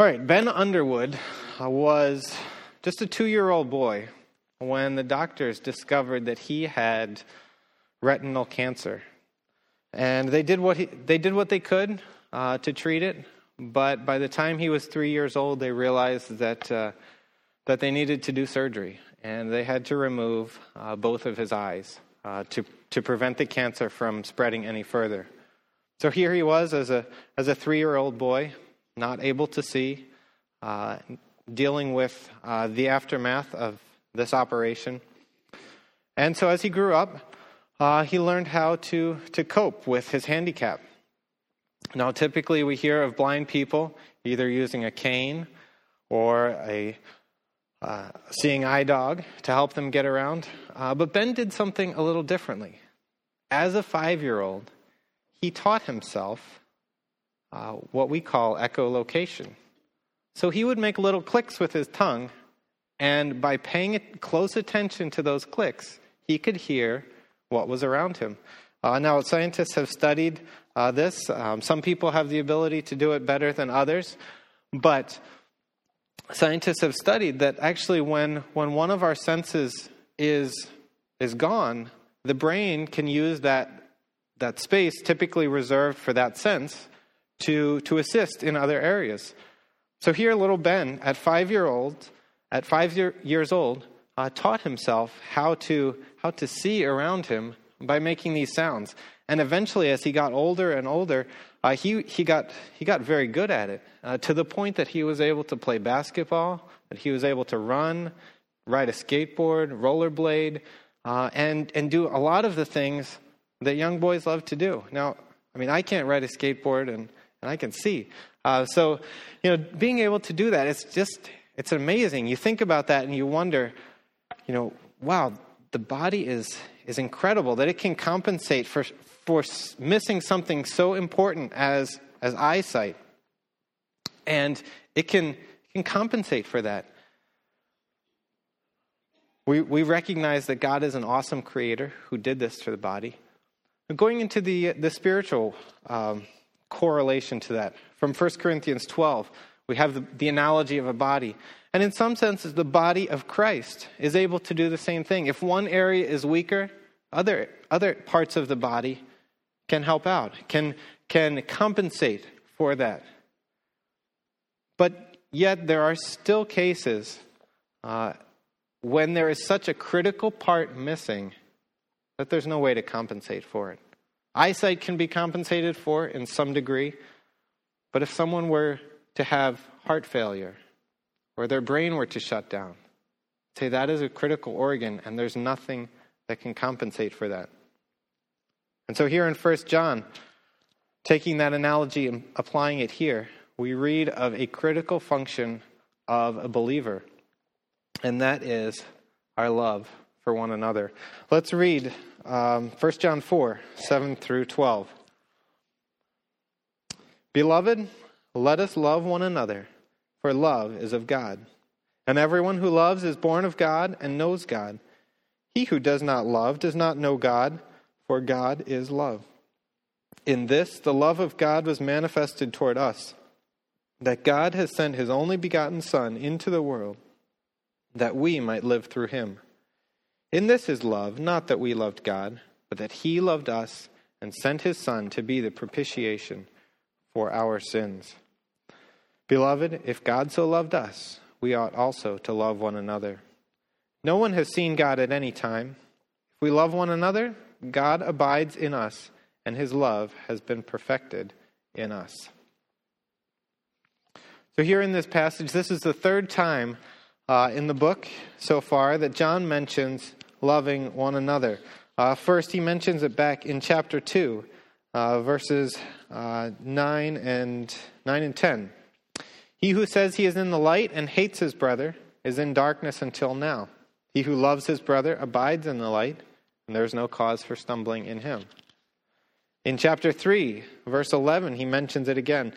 All right, Ben Underwood uh, was just a two year old boy when the doctors discovered that he had retinal cancer. And they did what, he, they, did what they could uh, to treat it, but by the time he was three years old, they realized that, uh, that they needed to do surgery. And they had to remove uh, both of his eyes uh, to, to prevent the cancer from spreading any further. So here he was as a, as a three year old boy not able to see, uh, dealing with uh, the aftermath of this operation. And so as he grew up, uh, he learned how to, to cope with his handicap. Now, typically we hear of blind people either using a cane or a uh, seeing eye dog to help them get around. Uh, but Ben did something a little differently. As a five year old, he taught himself uh, what we call echolocation. So he would make little clicks with his tongue, and by paying close attention to those clicks, he could hear what was around him. Uh, now, scientists have studied uh, this. Um, some people have the ability to do it better than others, but scientists have studied that actually, when, when one of our senses is, is gone, the brain can use that, that space typically reserved for that sense to, to assist in other areas. So here, little Ben, at five year old, at five year, years old, uh, taught himself how to how to see around him by making these sounds. And eventually, as he got older and older, uh, he he got he got very good at it uh, to the point that he was able to play basketball, that he was able to run, ride a skateboard, rollerblade, uh, and and do a lot of the things that young boys love to do. Now, I mean, I can't ride a skateboard and and I can see. Uh, so, you know, being able to do that, it's just, it's amazing. You think about that and you wonder, you know, wow, the body is, is incredible that it can compensate for, for missing something so important as, as eyesight. And it can, can compensate for that. We, we recognize that God is an awesome creator who did this to the body. Going into the, the spiritual um, correlation to that. From 1 Corinthians 12, we have the, the, analogy of a body. And in some senses, the body of Christ is able to do the same thing. If one area is weaker, other, other parts of the body can help out, can, can compensate for that. But yet, there are still cases uh, when there is such a critical part missing that there's no way to compensate for it. Eyesight can be compensated for in some degree, but if someone were to have heart failure or their brain were to shut down, say that is a critical organ and there's nothing that can compensate for that. And so here in 1 John, taking that analogy and applying it here, we read of a critical function of a believer, and that is our love for one another. Let's read um, 1 John 4 7 through 12. Beloved, let us love one another, for love is of God. And everyone who loves is born of God and knows God. He who does not love does not know God, for God is love. In this, the love of God was manifested toward us, that God has sent his only begotten Son into the world, that we might live through him. In this is love, not that we loved God, but that He loved us and sent His Son to be the propitiation for our sins. Beloved, if God so loved us, we ought also to love one another. No one has seen God at any time. If we love one another, God abides in us, and His love has been perfected in us. So, here in this passage, this is the third time uh, in the book so far that John mentions loving one another. Uh, first, he mentions it back in chapter 2, uh, verses uh, 9, and, 9 and 10. He who says he is in the light and hates his brother is in darkness until now. He who loves his brother abides in the light, and there is no cause for stumbling in him. In chapter 3, verse 11, he mentions it again.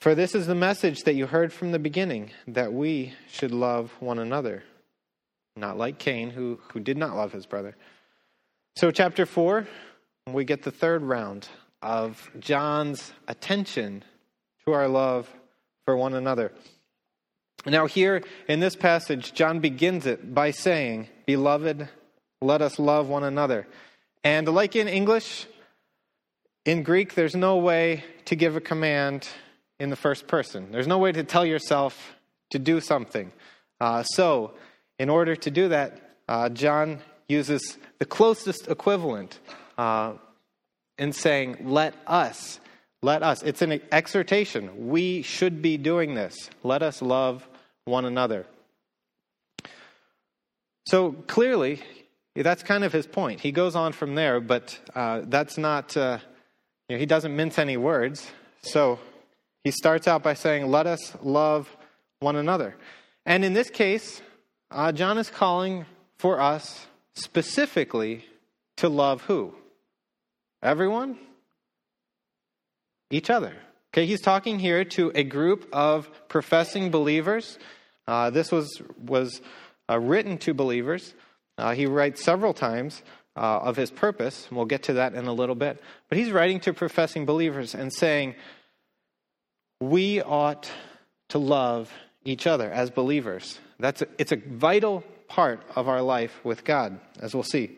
For this is the message that you heard from the beginning, that we should love one another not like Cain, who, who did not love his brother. So, chapter 4, we get the third round of John's attention to our love for one another. Now, here in this passage, John begins it by saying, Beloved, let us love one another. And like in English, in Greek, there's no way to give a command in the first person. There's no way to tell yourself to do something. Uh, so, in order to do that, uh, John uses the closest equivalent uh, in saying, Let us. Let us. It's an exhortation. We should be doing this. Let us love one another. So clearly, that's kind of his point. He goes on from there, but uh, that's not, uh, you know, he doesn't mince any words. So he starts out by saying, Let us love one another. And in this case, uh, John is calling for us specifically to love who? Everyone? Each other. Okay, he's talking here to a group of professing believers. Uh, this was, was uh, written to believers. Uh, he writes several times uh, of his purpose, and we'll get to that in a little bit. But he's writing to professing believers and saying, We ought to love each other as believers. That's a, it's a vital part of our life with God, as we'll see.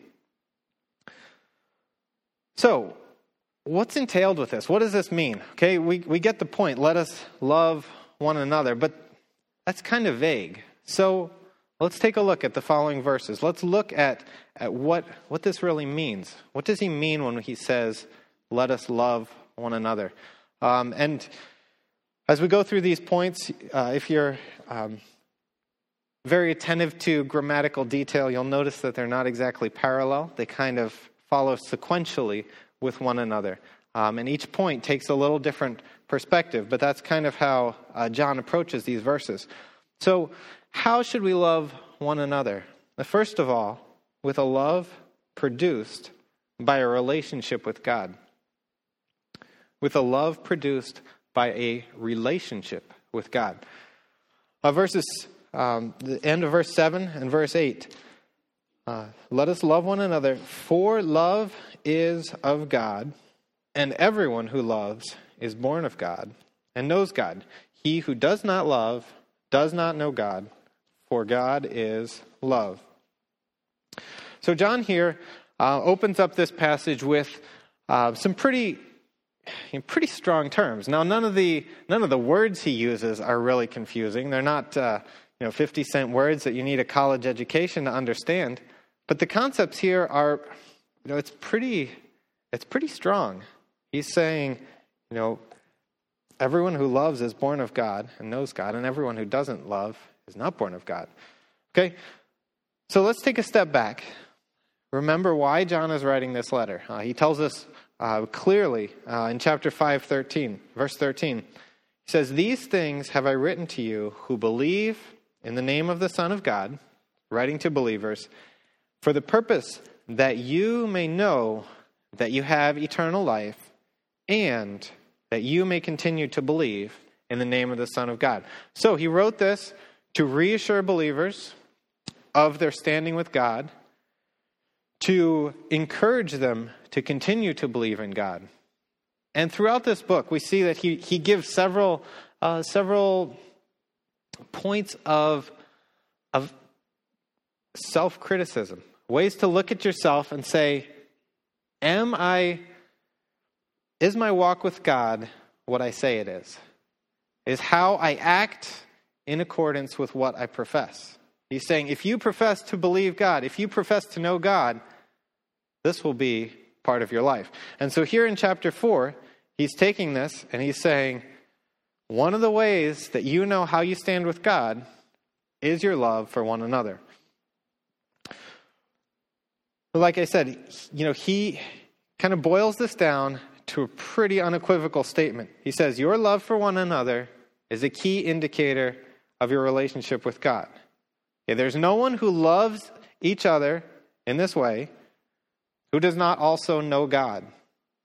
So, what's entailed with this? What does this mean? Okay, we, we get the point. Let us love one another, but that's kind of vague. So let's take a look at the following verses. Let's look at, at what, what this really means. What does he mean when he says, let us love one another? Um, and as we go through these points, uh, if you're um, very attentive to grammatical detail, you'll notice that they're not exactly parallel. They kind of follow sequentially with one another. Um, and each point takes a little different perspective, but that's kind of how uh, John approaches these verses. So, how should we love one another? First of all, with a love produced by a relationship with God. With a love produced by a relationship with God. Uh, verses, um, the end of verse 7 and verse 8. Uh, Let us love one another, for love is of God, and everyone who loves is born of God and knows God. He who does not love does not know God, for God is love. So, John here uh, opens up this passage with uh, some pretty pretty strong terms. Now, none of the none of the words he uses are really confusing. They're not uh, you know fifty cent words that you need a college education to understand. But the concepts here are, you know, it's pretty it's pretty strong. He's saying, you know, everyone who loves is born of God and knows God, and everyone who doesn't love is not born of God. Okay, so let's take a step back. Remember why John is writing this letter. Uh, he tells us uh, clearly uh, in chapter 5, 13, verse 13. He says, These things have I written to you who believe in the name of the Son of God, writing to believers, for the purpose that you may know that you have eternal life and that you may continue to believe in the name of the Son of God. So he wrote this to reassure believers of their standing with God to encourage them to continue to believe in God. And throughout this book, we see that he, he gives several, uh, several points of, of self criticism, ways to look at yourself and say, Am I, is my walk with God what I say it is? Is how I act in accordance with what I profess? He's saying, if you profess to believe God, if you profess to know God, this will be part of your life. And so here in chapter 4, he's taking this and he's saying, one of the ways that you know how you stand with God is your love for one another. Like I said, you know, he kind of boils this down to a pretty unequivocal statement. He says, Your love for one another is a key indicator of your relationship with God. Okay, there's no one who loves each other in this way who does not also know God.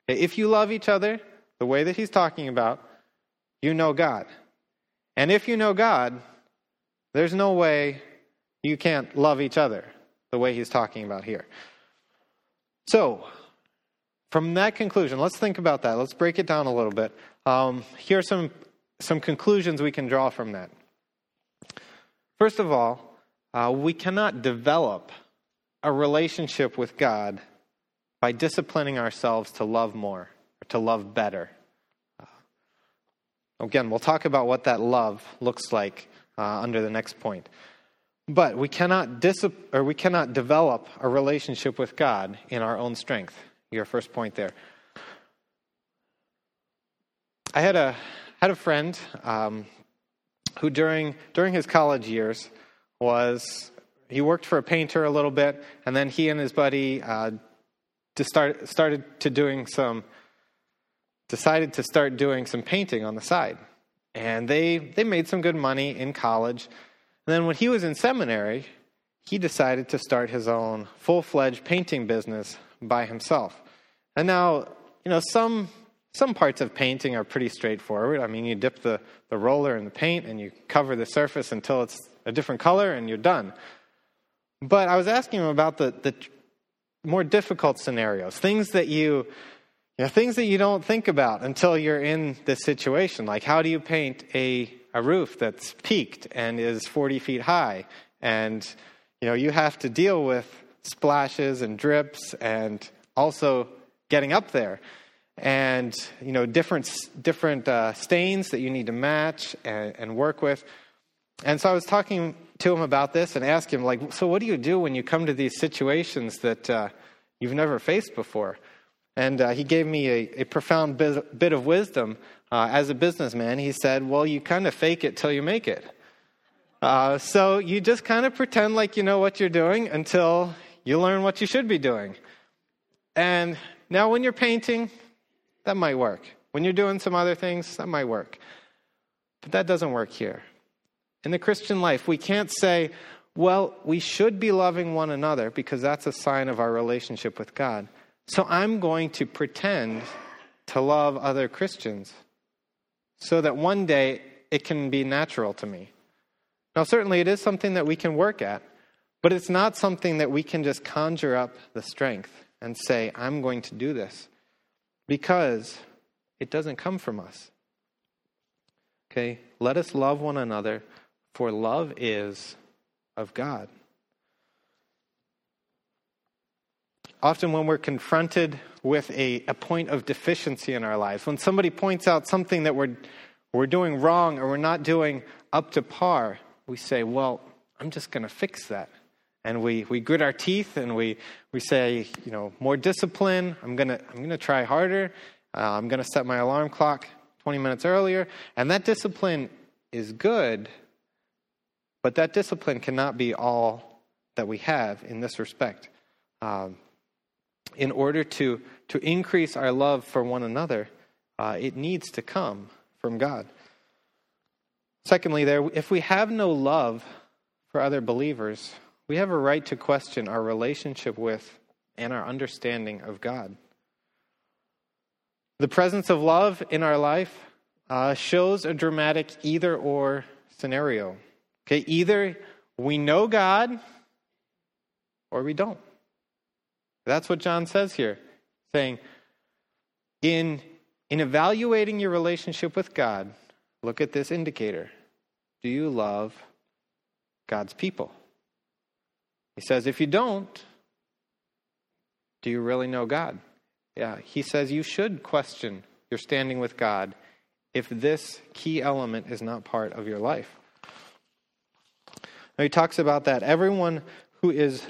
If you love each other the way that he's talking about, you know God. And if you know God, there's no way you can't love each other the way he's talking about here. So, from that conclusion, let's think about that. Let's break it down a little bit. Um, here are some some conclusions we can draw from that. First of all, uh, we cannot develop a relationship with God by disciplining ourselves to love more, or to love better. Again, we'll talk about what that love looks like uh, under the next point. But we cannot, or we cannot develop a relationship with God in our own strength. Your first point there. I had a had a friend um, who during during his college years was he worked for a painter a little bit, and then he and his buddy uh, to start started to doing some decided to start doing some painting on the side, and they they made some good money in college. And then when he was in seminary, he decided to start his own full fledged painting business by himself. And now, you know, some some parts of painting are pretty straightforward. I mean, you dip the, the roller in the paint and you cover the surface until it's a different color and you're done. But I was asking him about the, the more difficult scenarios, things that you, you know, things that you don't think about until you're in this situation. Like, how do you paint a, a roof that's peaked and is 40 feet high? And, you know, you have to deal with splashes and drips and also getting up there and you know different different uh, stains that you need to match and, and, work with and so i was talking to him about this and asked him like so what do you do when you come to these situations that uh, you've never faced before and uh, he gave me a, a profound bit, bit, of wisdom uh, as a businessman he said well you kind of fake it till you make it uh, so you just kind of pretend like you know what you're doing until you learn what you should be doing and now when you're painting that might work. When you're doing some other things, that might work. But that doesn't work here. In the Christian life, we can't say, well, we should be loving one another because that's a sign of our relationship with God. So I'm going to pretend to love other Christians so that one day it can be natural to me. Now, certainly it is something that we can work at, but it's not something that we can just conjure up the strength and say, I'm going to do this because it doesn't come from us. Okay? Let us love one another, for love is of God. Often, when we're confronted with a, a point of deficiency in our lives, when somebody points out something that we're, we're doing wrong or we're not doing up to par, we say, Well, I'm just going to fix that and we, we grit our teeth and we, we say, you know, more discipline. I'm going to I'm to try harder. Uh, I'm going to set my alarm clock 20 minutes earlier. And that discipline is good, but that discipline cannot be all that we have in this respect. Um, in order to, to increase our love for one another, uh, it needs to come from God. Secondly, there, if we have no love for other believers, we have a right to question our relationship with and our understanding of God. The presence of love in our life uh, shows a dramatic either or scenario. Okay, either we know God or we don't. That's what John says here, saying, in, in evaluating your relationship with God, look at this indicator. Do you love God's people? He says, if you don't, do you really know God? Yeah, he says you should question your standing with God if this key element is not part of your life. Now, he talks about that. Everyone who is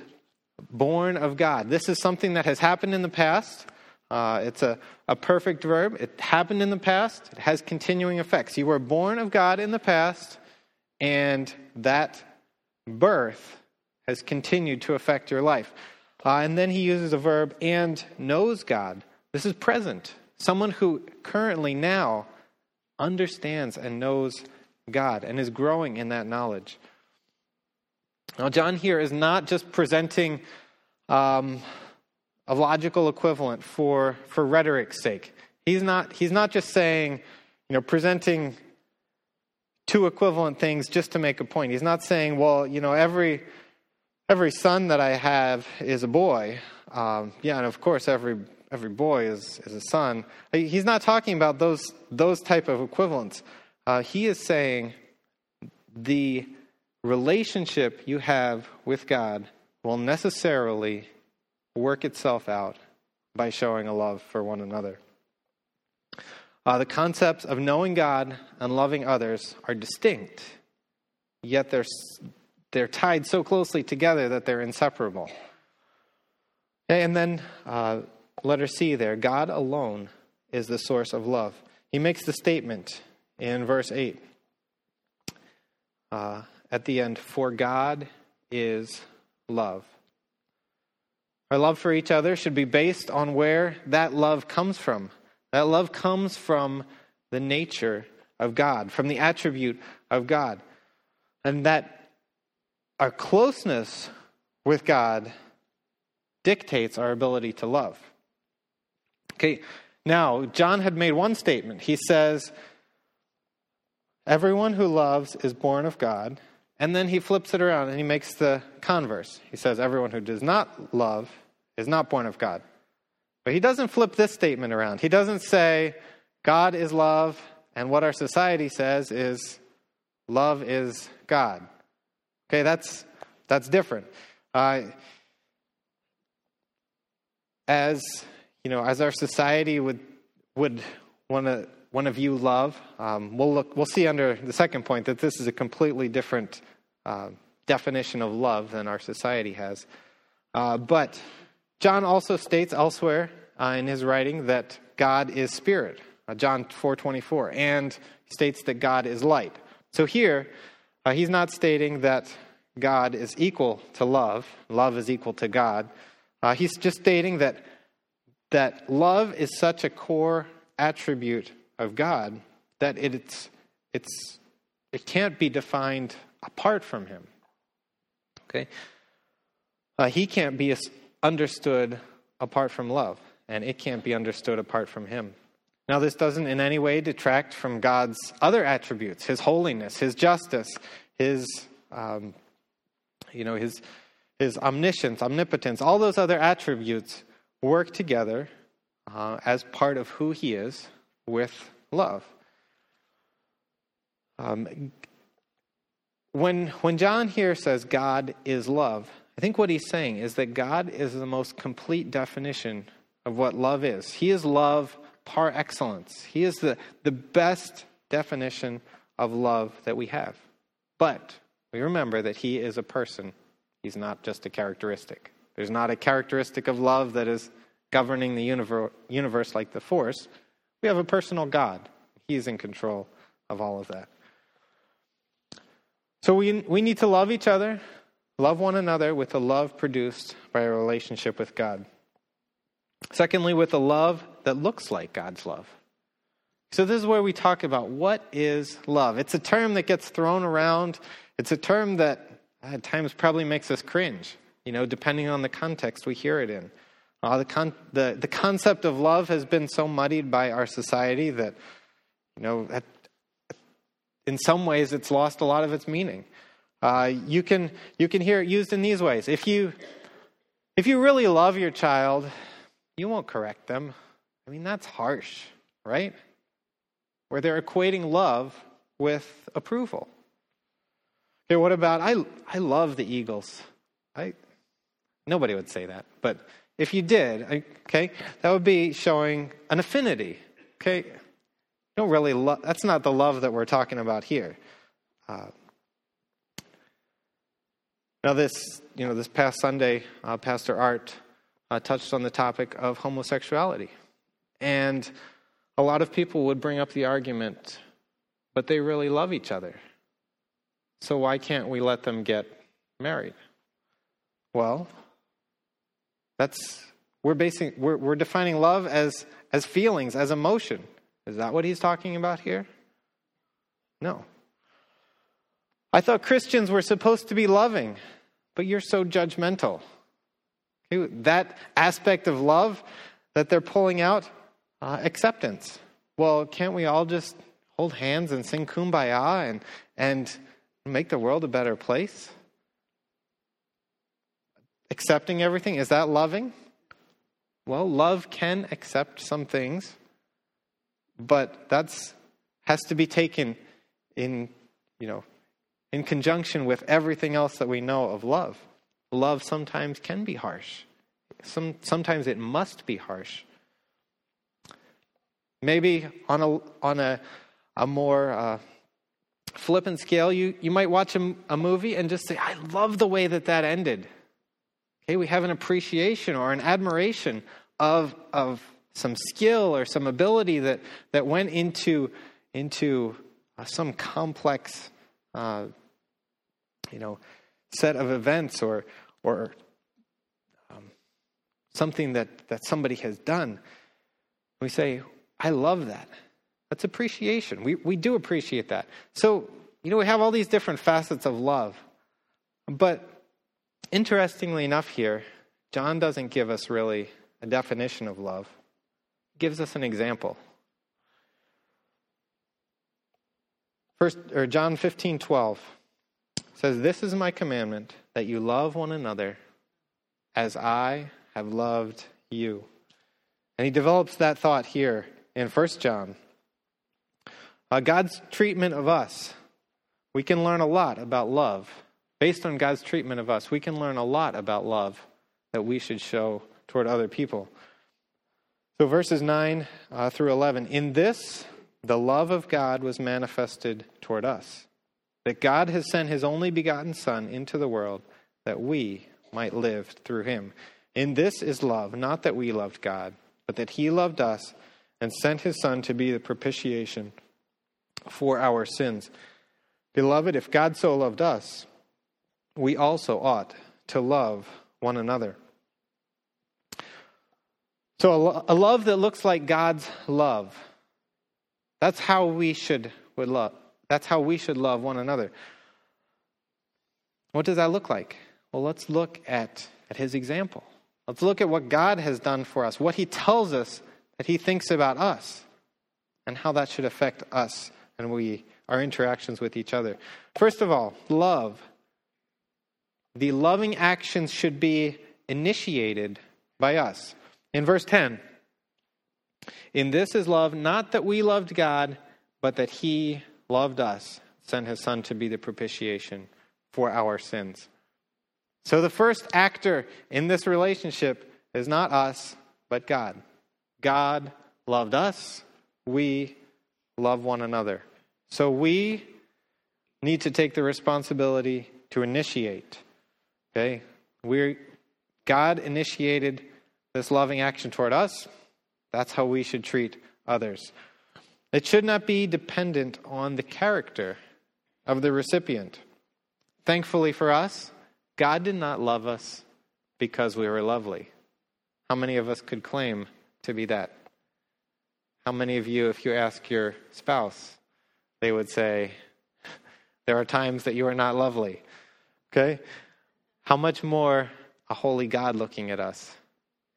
born of God. This is something that has happened in the past. Uh, it's a, a perfect verb. It happened in the past. It has continuing effects. You were born of God in the past, and that birth has continued to affect your life. Uh, and then he uses a verb, and knows God. This is present. Someone who currently now understands and knows God and is growing in that knowledge. Now, John here is not just presenting um, a logical equivalent for, for rhetoric's sake. He's not, he's not just saying, you know, presenting two equivalent things just to make a point. He's not saying, well, you know, every every son that I have is a boy. Um, yeah, and of course, every every boy is is a son. He's not talking about those those type of equivalents. uh, he is saying the relationship you have with God will necessarily work itself out by showing a love for one another. Uh, the concepts of knowing God and loving others are distinct, yet they're, they're tied so closely together that they're inseparable. And then, uh, letter C there God alone is the source of love. He makes the statement in verse 8 uh, at the end For God is love. Our love for each other should be based on where that love comes from. That love comes from the nature of God, from the attribute of God. And that our closeness with God dictates our ability to love. Okay, now, John had made one statement. He says, Everyone who loves is born of God. And then he flips it around and he makes the converse. He says, Everyone who does not love is not born of God. But he doesn't flip this statement around. He doesn't say, God is love, and what our society says is, love is God. Okay, that's, that's different. Uh, as you know, as our society would would want to want of you love, um, we'll look. We'll see under the second point that this is a completely different uh, definition of love than our society has. Uh, but John also states elsewhere uh, in his writing that God is spirit. Uh, John four twenty four, and states that God is light. So here, uh, he's not stating that God is equal to love. Love is equal to God. Uh, he's just stating that that love is such a core attribute of God that it's, it's, it can't be defined apart from Him. Okay? Uh, he can't be understood apart from love, and it can't be understood apart from Him. Now, this doesn't in any way detract from God's other attributes His holiness, His justice, His, um, you know, His, His omniscience, omnipotence, all those other attributes work together uh, as part of who he is with love. Um, when, when John here says God is love, I think what he's saying is that God is the most complete definition of what love is. He is love par excellence. He is the, the best definition of love that we have. But we remember that he is a person, he's not just a characteristic. There's not a characteristic of love that is governing the universe like the force. We have a personal God. He's in control of all of that. So we, we need to love each other, love one another with the love produced by a relationship with God. Secondly, with a love that looks like God's love. So, this is where we talk about what is love. It's a term that gets thrown around. It's a term that at times probably makes us cringe you know, depending on the context we hear it in. Uh, the, con- the, the concept of love has been so muddied by our society that, you know, at, in some ways it's lost a lot of its meaning. Uh, you, can, you can hear it used in these ways. If you, if you really love your child, you won't correct them. I mean, that's harsh, right? Where they're equating love with approval. Okay, what about I, I love the Eagles. I, Nobody would say that. But if you did, okay, that would be showing an affinity. Okay? don't really love, that's not the love that we're talking about here. Uh, now, this, you know, this past Sunday, uh, Pastor Art uh, touched on the topic of homosexuality. And a lot of people would bring up the argument, but they really love each other. So why can't we let them get married? Well, that's we're basing we're, we're defining love as as feelings, as emotion. Is that what he's talking about here? No. I thought Christians were supposed to be loving, but you're so judgmental. That aspect of love that they're pulling out, uh, acceptance. Well, can't we all just hold hands and sing kumbaya and, and make the world a better place? Accepting everything, is that loving? Well, love can accept some things, but that's has to be taken in, you know, in conjunction with everything else that we know of love. Love sometimes can be harsh. Some, sometimes it must be harsh. Maybe on a, on a, a more uh, flippant scale, you, you might watch a, a movie and just say, I love the way that that ended. We have an appreciation or an admiration of, of some skill or some ability that, that went into, into uh, some complex uh, you know, set of events or, or um, something that, that somebody has done. We say, I love that. That's appreciation. We, we do appreciate that. So, you know, we have all these different facets of love. But interestingly enough, here, John doesn't give us really a definition of love, he gives us an example. First, or John 15, 12 says, This is my commandment, that you love one another as I have loved you. And he develops that thought here in 1 John. Uh, God's treatment of us, we can learn a lot about love. Based on God's treatment of us, we can learn a lot about love that we should show toward other people. So, verses 9 uh, through 11 In this, the love of God was manifested toward us, that God has sent his only begotten Son into the world that we might live through him. In this is love, not that we loved God, but that he loved us and sent his Son to be the propitiation for our sins. Beloved, if God so loved us, we also ought to love one another. So, a love that looks like God's love. That's how we should would love. That's how we should love one another. What does that look like? Well, let's look at, at his example. Let's look at what God has done for us, what he tells us that he thinks about us, and how that should affect us and we our interactions with each other. First of all, love. The loving actions should be initiated by us. In verse 10, in this is love, not that we loved God, but that He loved us, sent His Son to be the propitiation for our sins. So the first actor in this relationship is not us, but God. God loved us, we love one another. So we need to take the responsibility to initiate. Okay? we God initiated this loving action toward us. That's how we should treat others. It should not be dependent on the character of the recipient. Thankfully for us, God did not love us because we were lovely. How many of us could claim to be that? How many of you, if you ask your spouse, they would say, There are times that you are not lovely. Okay? How much more a holy God looking at us?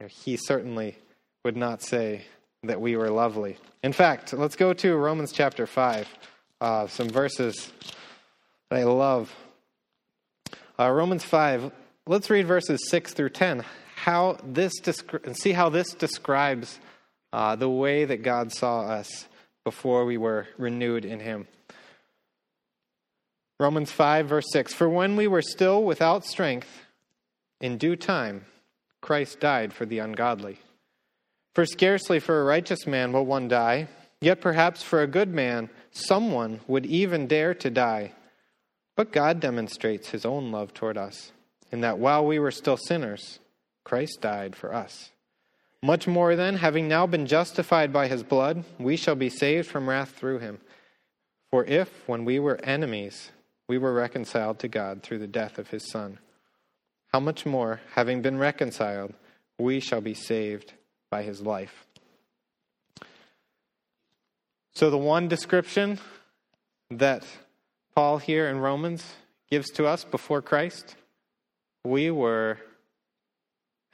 He certainly would not say that we were lovely. In fact, let's go to Romans chapter 5, uh, some verses that I love. Uh, Romans 5, let's read verses 6 through 10. How this descri- and see how this describes uh, the way that God saw us before we were renewed in Him. Romans 5, verse 6 For when we were still without strength, in due time, Christ died for the ungodly. For scarcely for a righteous man will one die, yet perhaps for a good man someone would even dare to die. But God demonstrates his own love toward us, in that while we were still sinners, Christ died for us. Much more then, having now been justified by his blood, we shall be saved from wrath through him. For if, when we were enemies, we were reconciled to God through the death of his Son, how much more, having been reconciled, we shall be saved by his life. So, the one description that Paul here in Romans gives to us before Christ, we were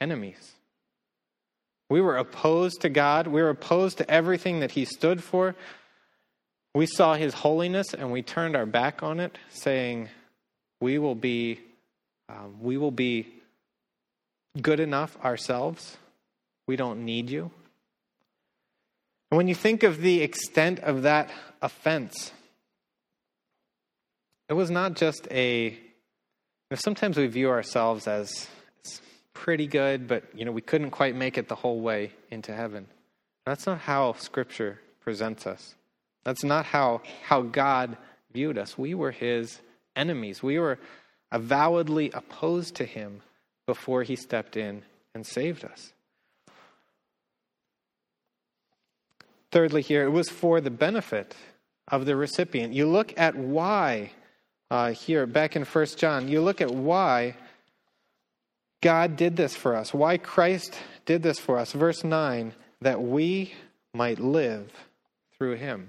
enemies. We were opposed to God. We were opposed to everything that He stood for. We saw His holiness and we turned our back on it, saying, "We will be, um, we will be good enough ourselves. We don't need you. And when you think of the extent of that offense, it was not just a, sometimes we view ourselves as pretty good, but, you know, we couldn't quite make it the whole way into heaven. That's not how Scripture presents us. That's not how, how God viewed us. We were his enemies. We were avowedly opposed to him before he stepped in and saved us. Thirdly, here, it was for the benefit of the recipient. You look at why, uh, here, back in 1 John, you look at why God did this for us, why Christ did this for us. Verse 9, that we might live through him.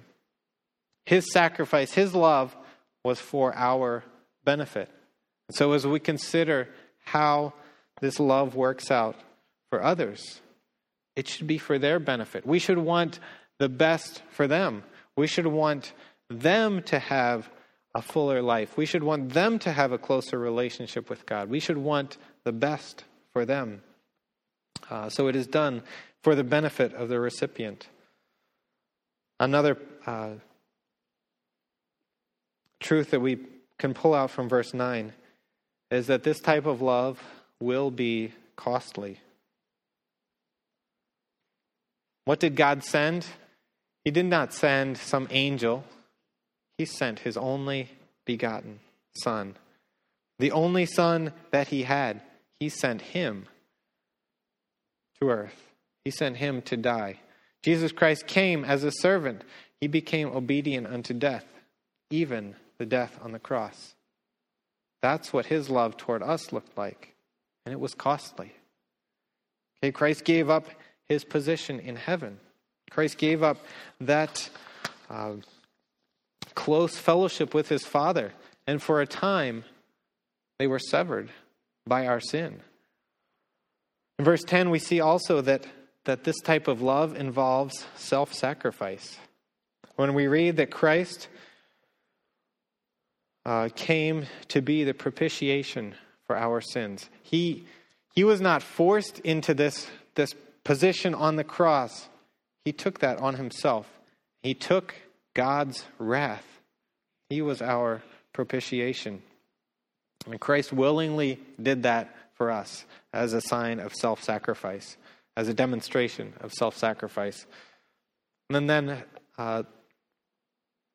His sacrifice, his love was for our benefit. So, as we consider how this love works out for others, it should be for their benefit. We should want the best for them. We should want them to have a fuller life. We should want them to have a closer relationship with God. We should want the best for them. Uh, so it is done for the benefit of the recipient. Another uh, truth that we can pull out from verse 9 is that this type of love will be costly. What did God send? He did not send some angel, He sent His only begotten Son. The only Son that He had, He sent Him to earth. He sent Him to die. Jesus Christ came as a servant, He became obedient unto death, even the death on the cross. That's what His love toward us looked like, and it was costly. Okay, Christ gave up His position in heaven. Christ gave up that uh, close fellowship with his Father, and for a time they were severed by our sin. In verse 10, we see also that, that this type of love involves self sacrifice. When we read that Christ uh, came to be the propitiation for our sins, he, he was not forced into this, this position on the cross he took that on himself. He took God's wrath. He was our propitiation. And Christ willingly did that for us as a sign of self sacrifice, as a demonstration of self sacrifice. And then, uh,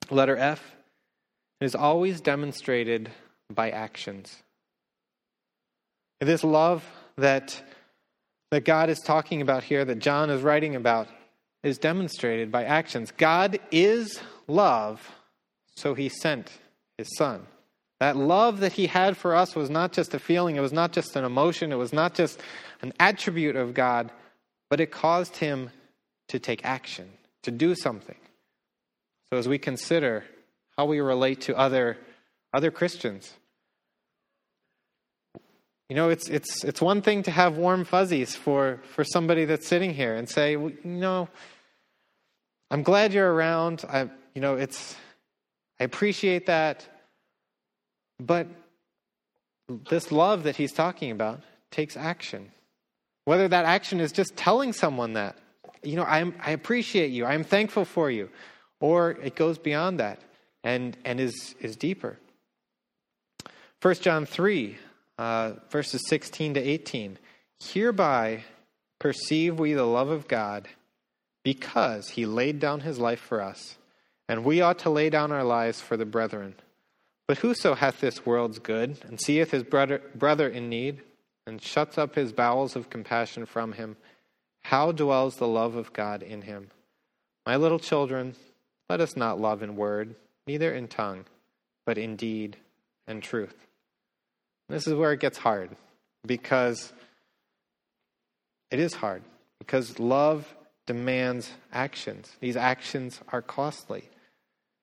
letter F is always demonstrated by actions. This love that, that God is talking about here, that John is writing about, is demonstrated by actions. God is love, so he sent his son. That love that he had for us was not just a feeling, it was not just an emotion, it was not just an attribute of God, but it caused him to take action, to do something. So as we consider how we relate to other, other Christians, you know, it's, it's, it's one thing to have warm fuzzies for, for somebody that's sitting here and say, well, you know, I'm glad you're around. I, you know, it's, I appreciate that. But this love that he's talking about takes action. Whether that action is just telling someone that, you know, I'm, I appreciate you, I'm thankful for you, or it goes beyond that and, and is, is deeper. 1 John 3, uh, verses 16 to 18. Hereby perceive we the love of God because he laid down his life for us, and we ought to lay down our lives for the brethren. But whoso hath this world's good, and seeth his brother, brother in need, and shuts up his bowels of compassion from him, how dwells the love of God in him? My little children, let us not love in word, neither in tongue, but in deed and truth. This is where it gets hard, because it is hard, because love demands actions. These actions are costly.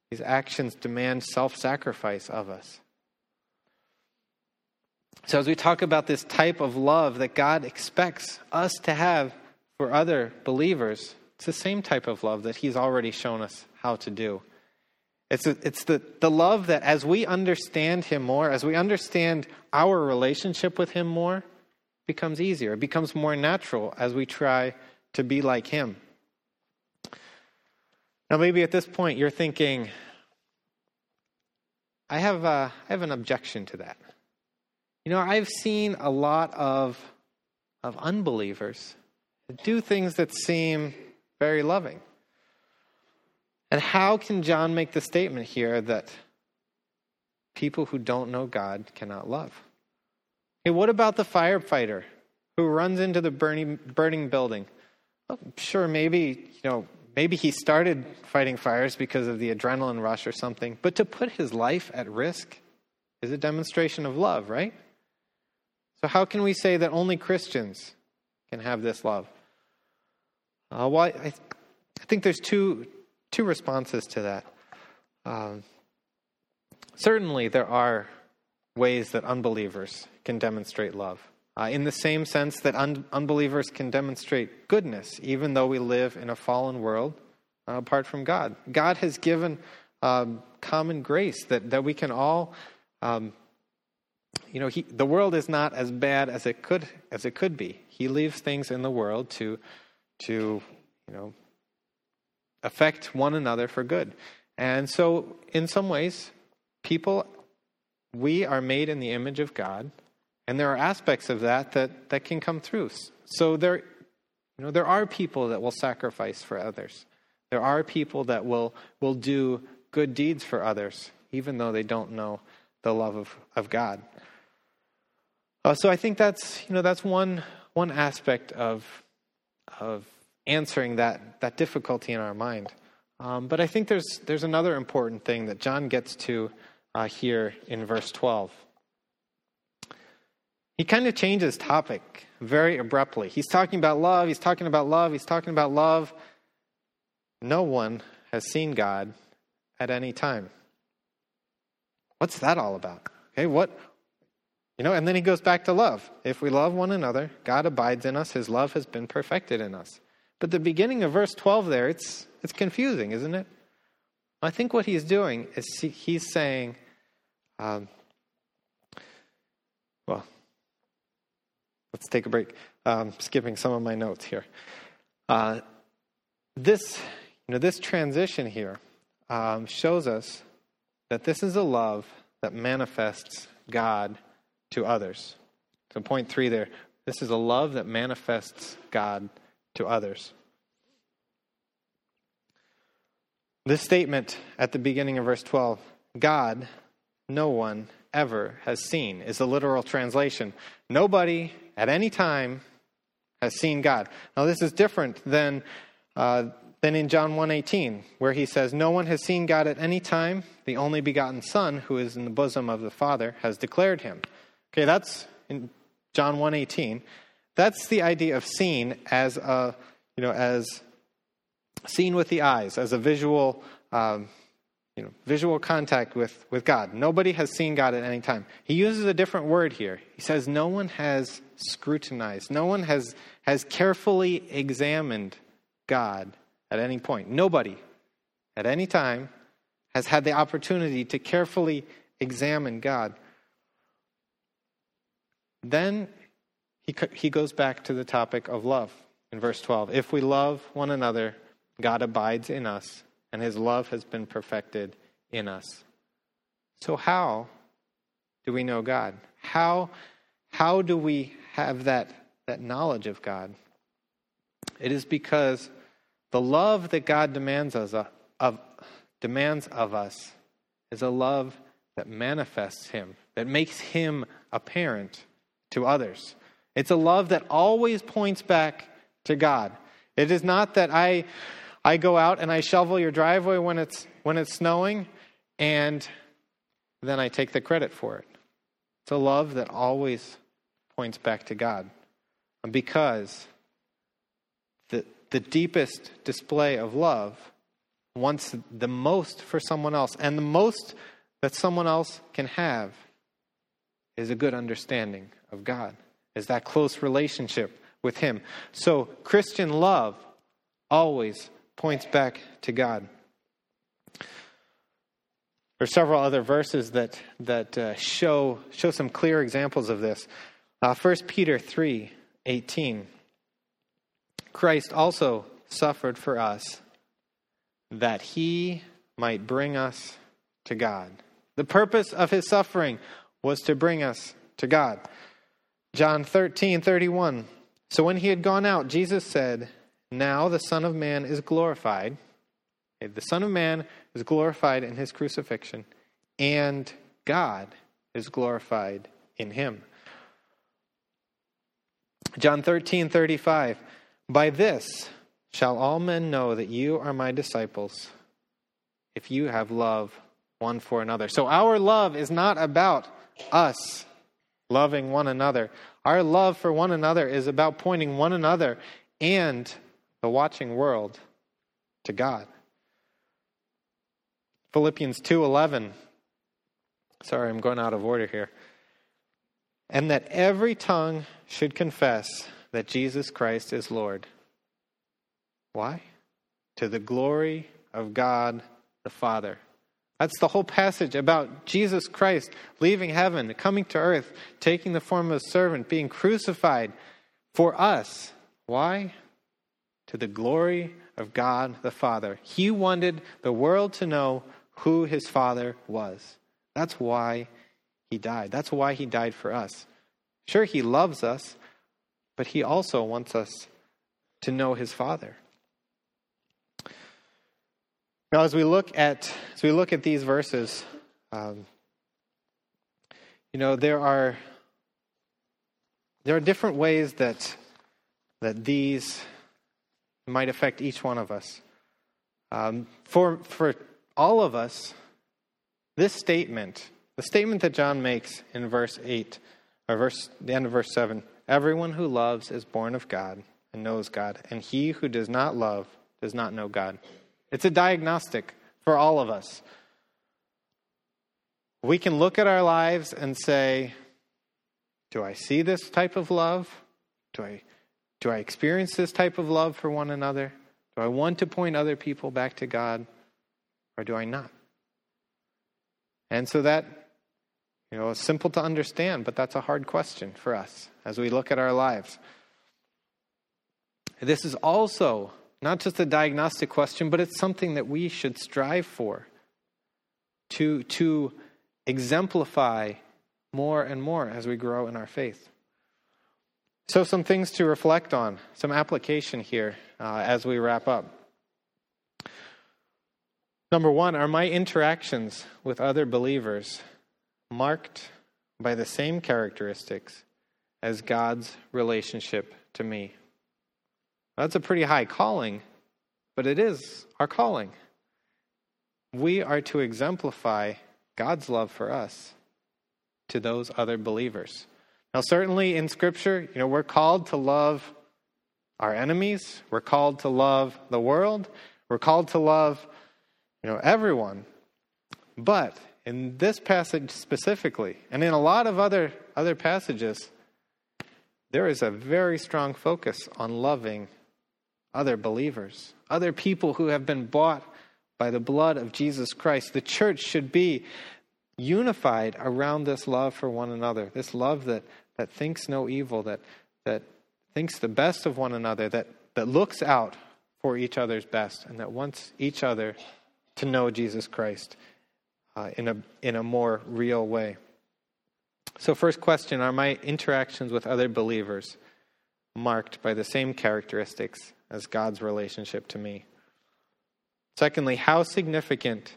These actions demand self sacrifice of us. So, as we talk about this type of love that God expects us to have for other believers, it's the same type of love that He's already shown us how to do. It's, a, it's the, the love that as we understand Him more, as we understand our relationship with Him more, becomes easier. It becomes more natural as we try to be like him. Now, maybe at this point you're thinking, I have, uh, I have an objection to that. You know, I've seen a lot of, of unbelievers do things that seem very loving. And how can John make the statement here that people who don't know God cannot love? Hey, what about the firefighter who runs into the burning, burning building? Well, sure, maybe, you know, maybe he started fighting fires because of the adrenaline rush or something, but to put his life at risk is a demonstration of love, right? So, how can we say that only Christians can have this love? Uh, well, I, I, think there's two, two responses to that. Um, certainly, there are ways that unbelievers can demonstrate love. Uh, in the same sense that un- unbelievers can demonstrate goodness, even though we live in a fallen world uh, apart from God. God has given um, common grace that, that we can all um, you know, he, the world is not as bad as it could as it could be. He leaves things in the world to to you know affect one another for good. And so in some ways, people we are made in the image of God, and there are aspects of that that, that can come through. So there you know there are people that will sacrifice for others. There are people that will will do good deeds for others, even though they don't know the love of, of God. Uh, so I think that's you know that's one one aspect of of answering that that difficulty in our mind. Um, but I think there's there's another important thing that John gets to uh, here in verse 12. He kind of changes topic very abruptly. He's talking about love. He's talking about love. He's talking about love. No one has seen God at any time. What's that all about? Okay, what you know, and then he goes back to love. If we love one another, God abides in us, his love has been perfected in us. But the beginning of verse 12 there, it's, it's confusing, isn't it? I think what he's doing is he's saying, um, well, let's take a break. Um, skipping some of my notes here. Uh, this, you know, this transition here um, shows us that this is a love that manifests God to others. So, point three there this is a love that manifests God to others. This statement at the beginning of verse 12 God, no one ever has seen, is the literal translation. Nobody at any time has seen God. Now, this is different than. Uh, than in John 1:18 where he says no one has seen God at any time the only begotten son who is in the bosom of the father has declared him Okay, that's in John 1:18. That's the idea of seen as a, you know, as seen with the eyes, as a visual, um, you know, visual contact with, with God. Nobody has seen God at any time. He uses a different word here. He says no one has scrutinized, no one has, has carefully examined God at any point. Nobody at any time has had the opportunity to carefully examine God. Then he, goes back to the topic of love in verse 12. If we love one another, God abides in us, and his love has been perfected in us. So, how do we know God? How, how do we have that, that knowledge of God? It is because the love that God demands, us, uh, of, demands of us is a love that manifests Him, that makes Him apparent to others. It's a love that always points back to God. It is not that I, I go out and I shovel your driveway when it's, when it's snowing and then I take the credit for it. It's a love that always points back to God. Because the, the deepest display of love wants the most for someone else, and the most that someone else can have is a good understanding of God, is that close relationship with Him. So, Christian love always points back to God. There are several other verses that, that uh, show, show some clear examples of this. Uh, 1 Peter 3 18. Christ also suffered for us that he might bring us to God. The purpose of his suffering was to bring us to God. John 13, 31. So when he had gone out, Jesus said, Now the Son of Man is glorified. The Son of Man is glorified in his crucifixion, and God is glorified in him. John 13, 35. By this shall all men know that you are my disciples, if you have love one for another. So our love is not about us loving one another. Our love for one another is about pointing one another and the watching world to God. Philippians 2:11 Sorry, I'm going out of order here. And that every tongue should confess that Jesus Christ is Lord. Why? To the glory of God the Father. That's the whole passage about Jesus Christ leaving heaven, coming to earth, taking the form of a servant, being crucified for us. Why? To the glory of God the Father. He wanted the world to know who his Father was. That's why he died. That's why he died for us. Sure, he loves us, but he also wants us to know his Father. Now, as we look at as we look at these verses, um, you know there are there are different ways that that these might affect each one of us. Um, for for all of us, this statement, the statement that John makes in verse eight, or verse the end of verse seven, everyone who loves is born of God and knows God, and he who does not love does not know God. It's a diagnostic for all of us. We can look at our lives and say, Do I see this type of love? Do I, do I experience this type of love for one another? Do I want to point other people back to God? Or do I not? And so that, you know, is simple to understand, but that's a hard question for us as we look at our lives. This is also not just a diagnostic question, but it's something that we should strive for to, to exemplify more and more as we grow in our faith. So, some things to reflect on, some application here uh, as we wrap up. Number one, are my interactions with other believers marked by the same characteristics as God's relationship to me? That's a pretty high calling, but it is our calling. We are to exemplify God's love for us to those other believers. Now, certainly in Scripture, you know, we're called to love our enemies. We're called to love the world. We're called to love, you know, everyone. But in this passage specifically, and in a lot of other other passages, there is a very strong focus on loving other believers, other people who have been bought by the blood of Jesus Christ. The church should be unified around this love for one another, this love that, that thinks no evil, that, that thinks the best of one another, that, that looks out for each other's best, and that wants each other to know Jesus Christ uh, in, a, in a more real way. So, first question Are my interactions with other believers marked by the same characteristics as God's relationship to me? Secondly, how significant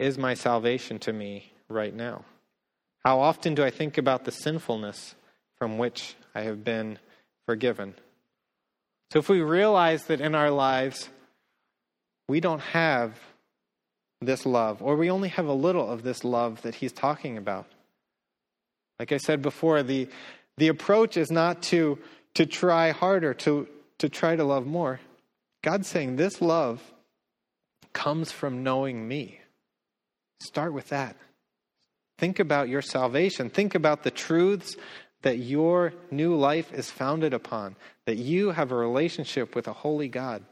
is my salvation to me right now? How often do I think about the sinfulness from which I have been forgiven? So, if we realize that in our lives we don't have this love, or we only have a little of this love that he's talking about, like I said before, the, the approach is not to, to try harder, to, to try to love more. God's saying this love comes from knowing me. Start with that. Think about your salvation. Think about the truths that your new life is founded upon, that you have a relationship with a holy God.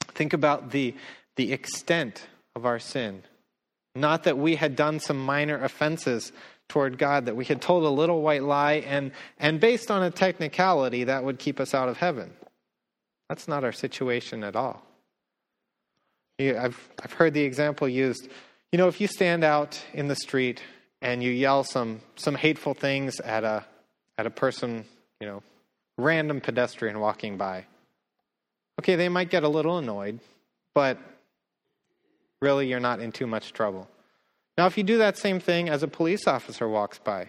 Think about the, the extent of our sin. Not that we had done some minor offenses toward God, that we had told a little white lie, and, and based on a technicality, that would keep us out of heaven. That's not our situation at all. I've, I've heard the example used, You know, if you stand out in the street and you yell some, some hateful things at a, at a person, you know, random pedestrian walking by, okay, they might get a little annoyed, but really you're not in too much trouble. Now, if you do that same thing as a police officer walks by,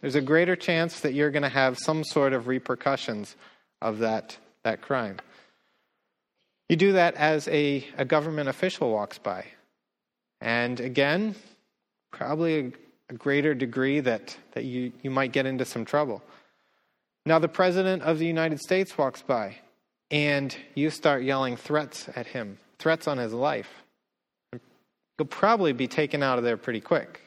there's a greater chance that you're going to have some sort of repercussions of that, that crime. You do that as a, a government official walks by. And again, probably a, a greater degree that, that you, you might get into some trouble. Now, the President of the United States walks by, and you start yelling threats at him, threats on his life. You'll probably be taken out of there pretty quick.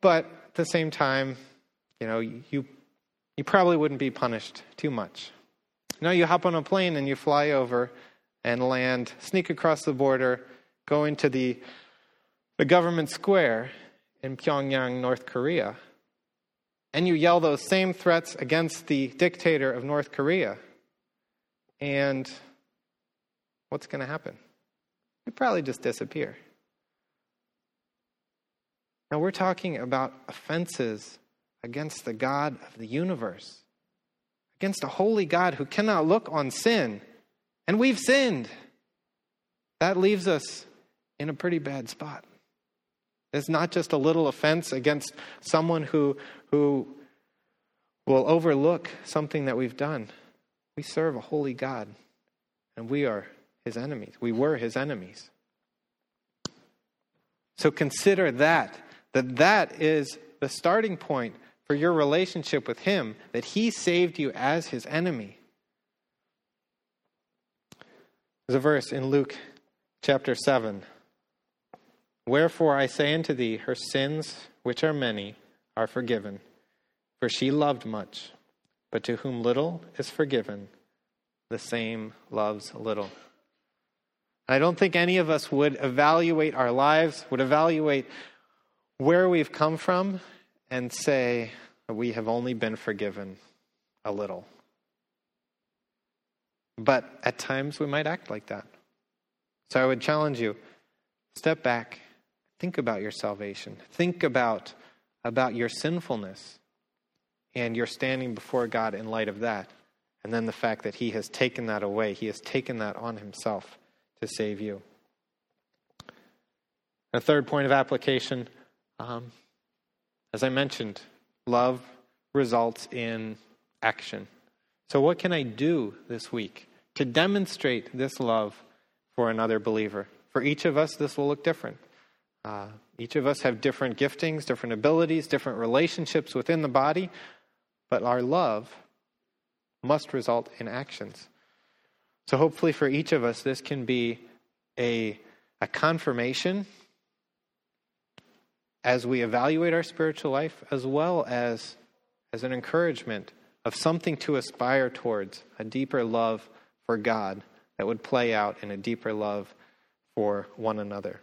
But at the same time, you know, you, you probably wouldn't be punished too much. No, you hop on a plane and you fly over and land, sneak across the border, go into the, the government square in Pyongyang, North Korea, and you yell those same threats against the dictator of North Korea. And what's going to happen? You probably just disappear. Now, we're talking about offenses against the God of the universe, against a holy God who cannot look on sin. And we've sinned. That leaves us in a pretty bad spot. It's not just a little offense against someone who, who will overlook something that we've done. We serve a holy God, and we are his enemies. We were his enemies. So consider that that that is the starting point for your relationship with Him, that He saved you as His enemy. There's a verse in Luke chapter 7. Wherefore I say unto thee, her sins, which are many, are forgiven. For she loved much, but to whom little is forgiven, the same loves little. I don't think any of us would evaluate our lives, would evaluate where we've come from and say, we have only been forgiven a little. But at times we might act like that. So I would challenge you step back, think about your salvation, think about, about your sinfulness and your standing before God in light of that. And then the fact that He has taken that away, He has taken that on Himself to save you. A third point of application um, as I mentioned, love results in action. So, what can I do this week to demonstrate this love for another believer? For each of us, this will look different. Uh, each of us have different giftings, different abilities, different relationships within the body, but our love must result in actions. So, hopefully, for each of us, this can be a, a confirmation as we evaluate our spiritual life, as well as as an encouragement of something to aspire towards, a deeper love for God that would play out in a deeper love for one another.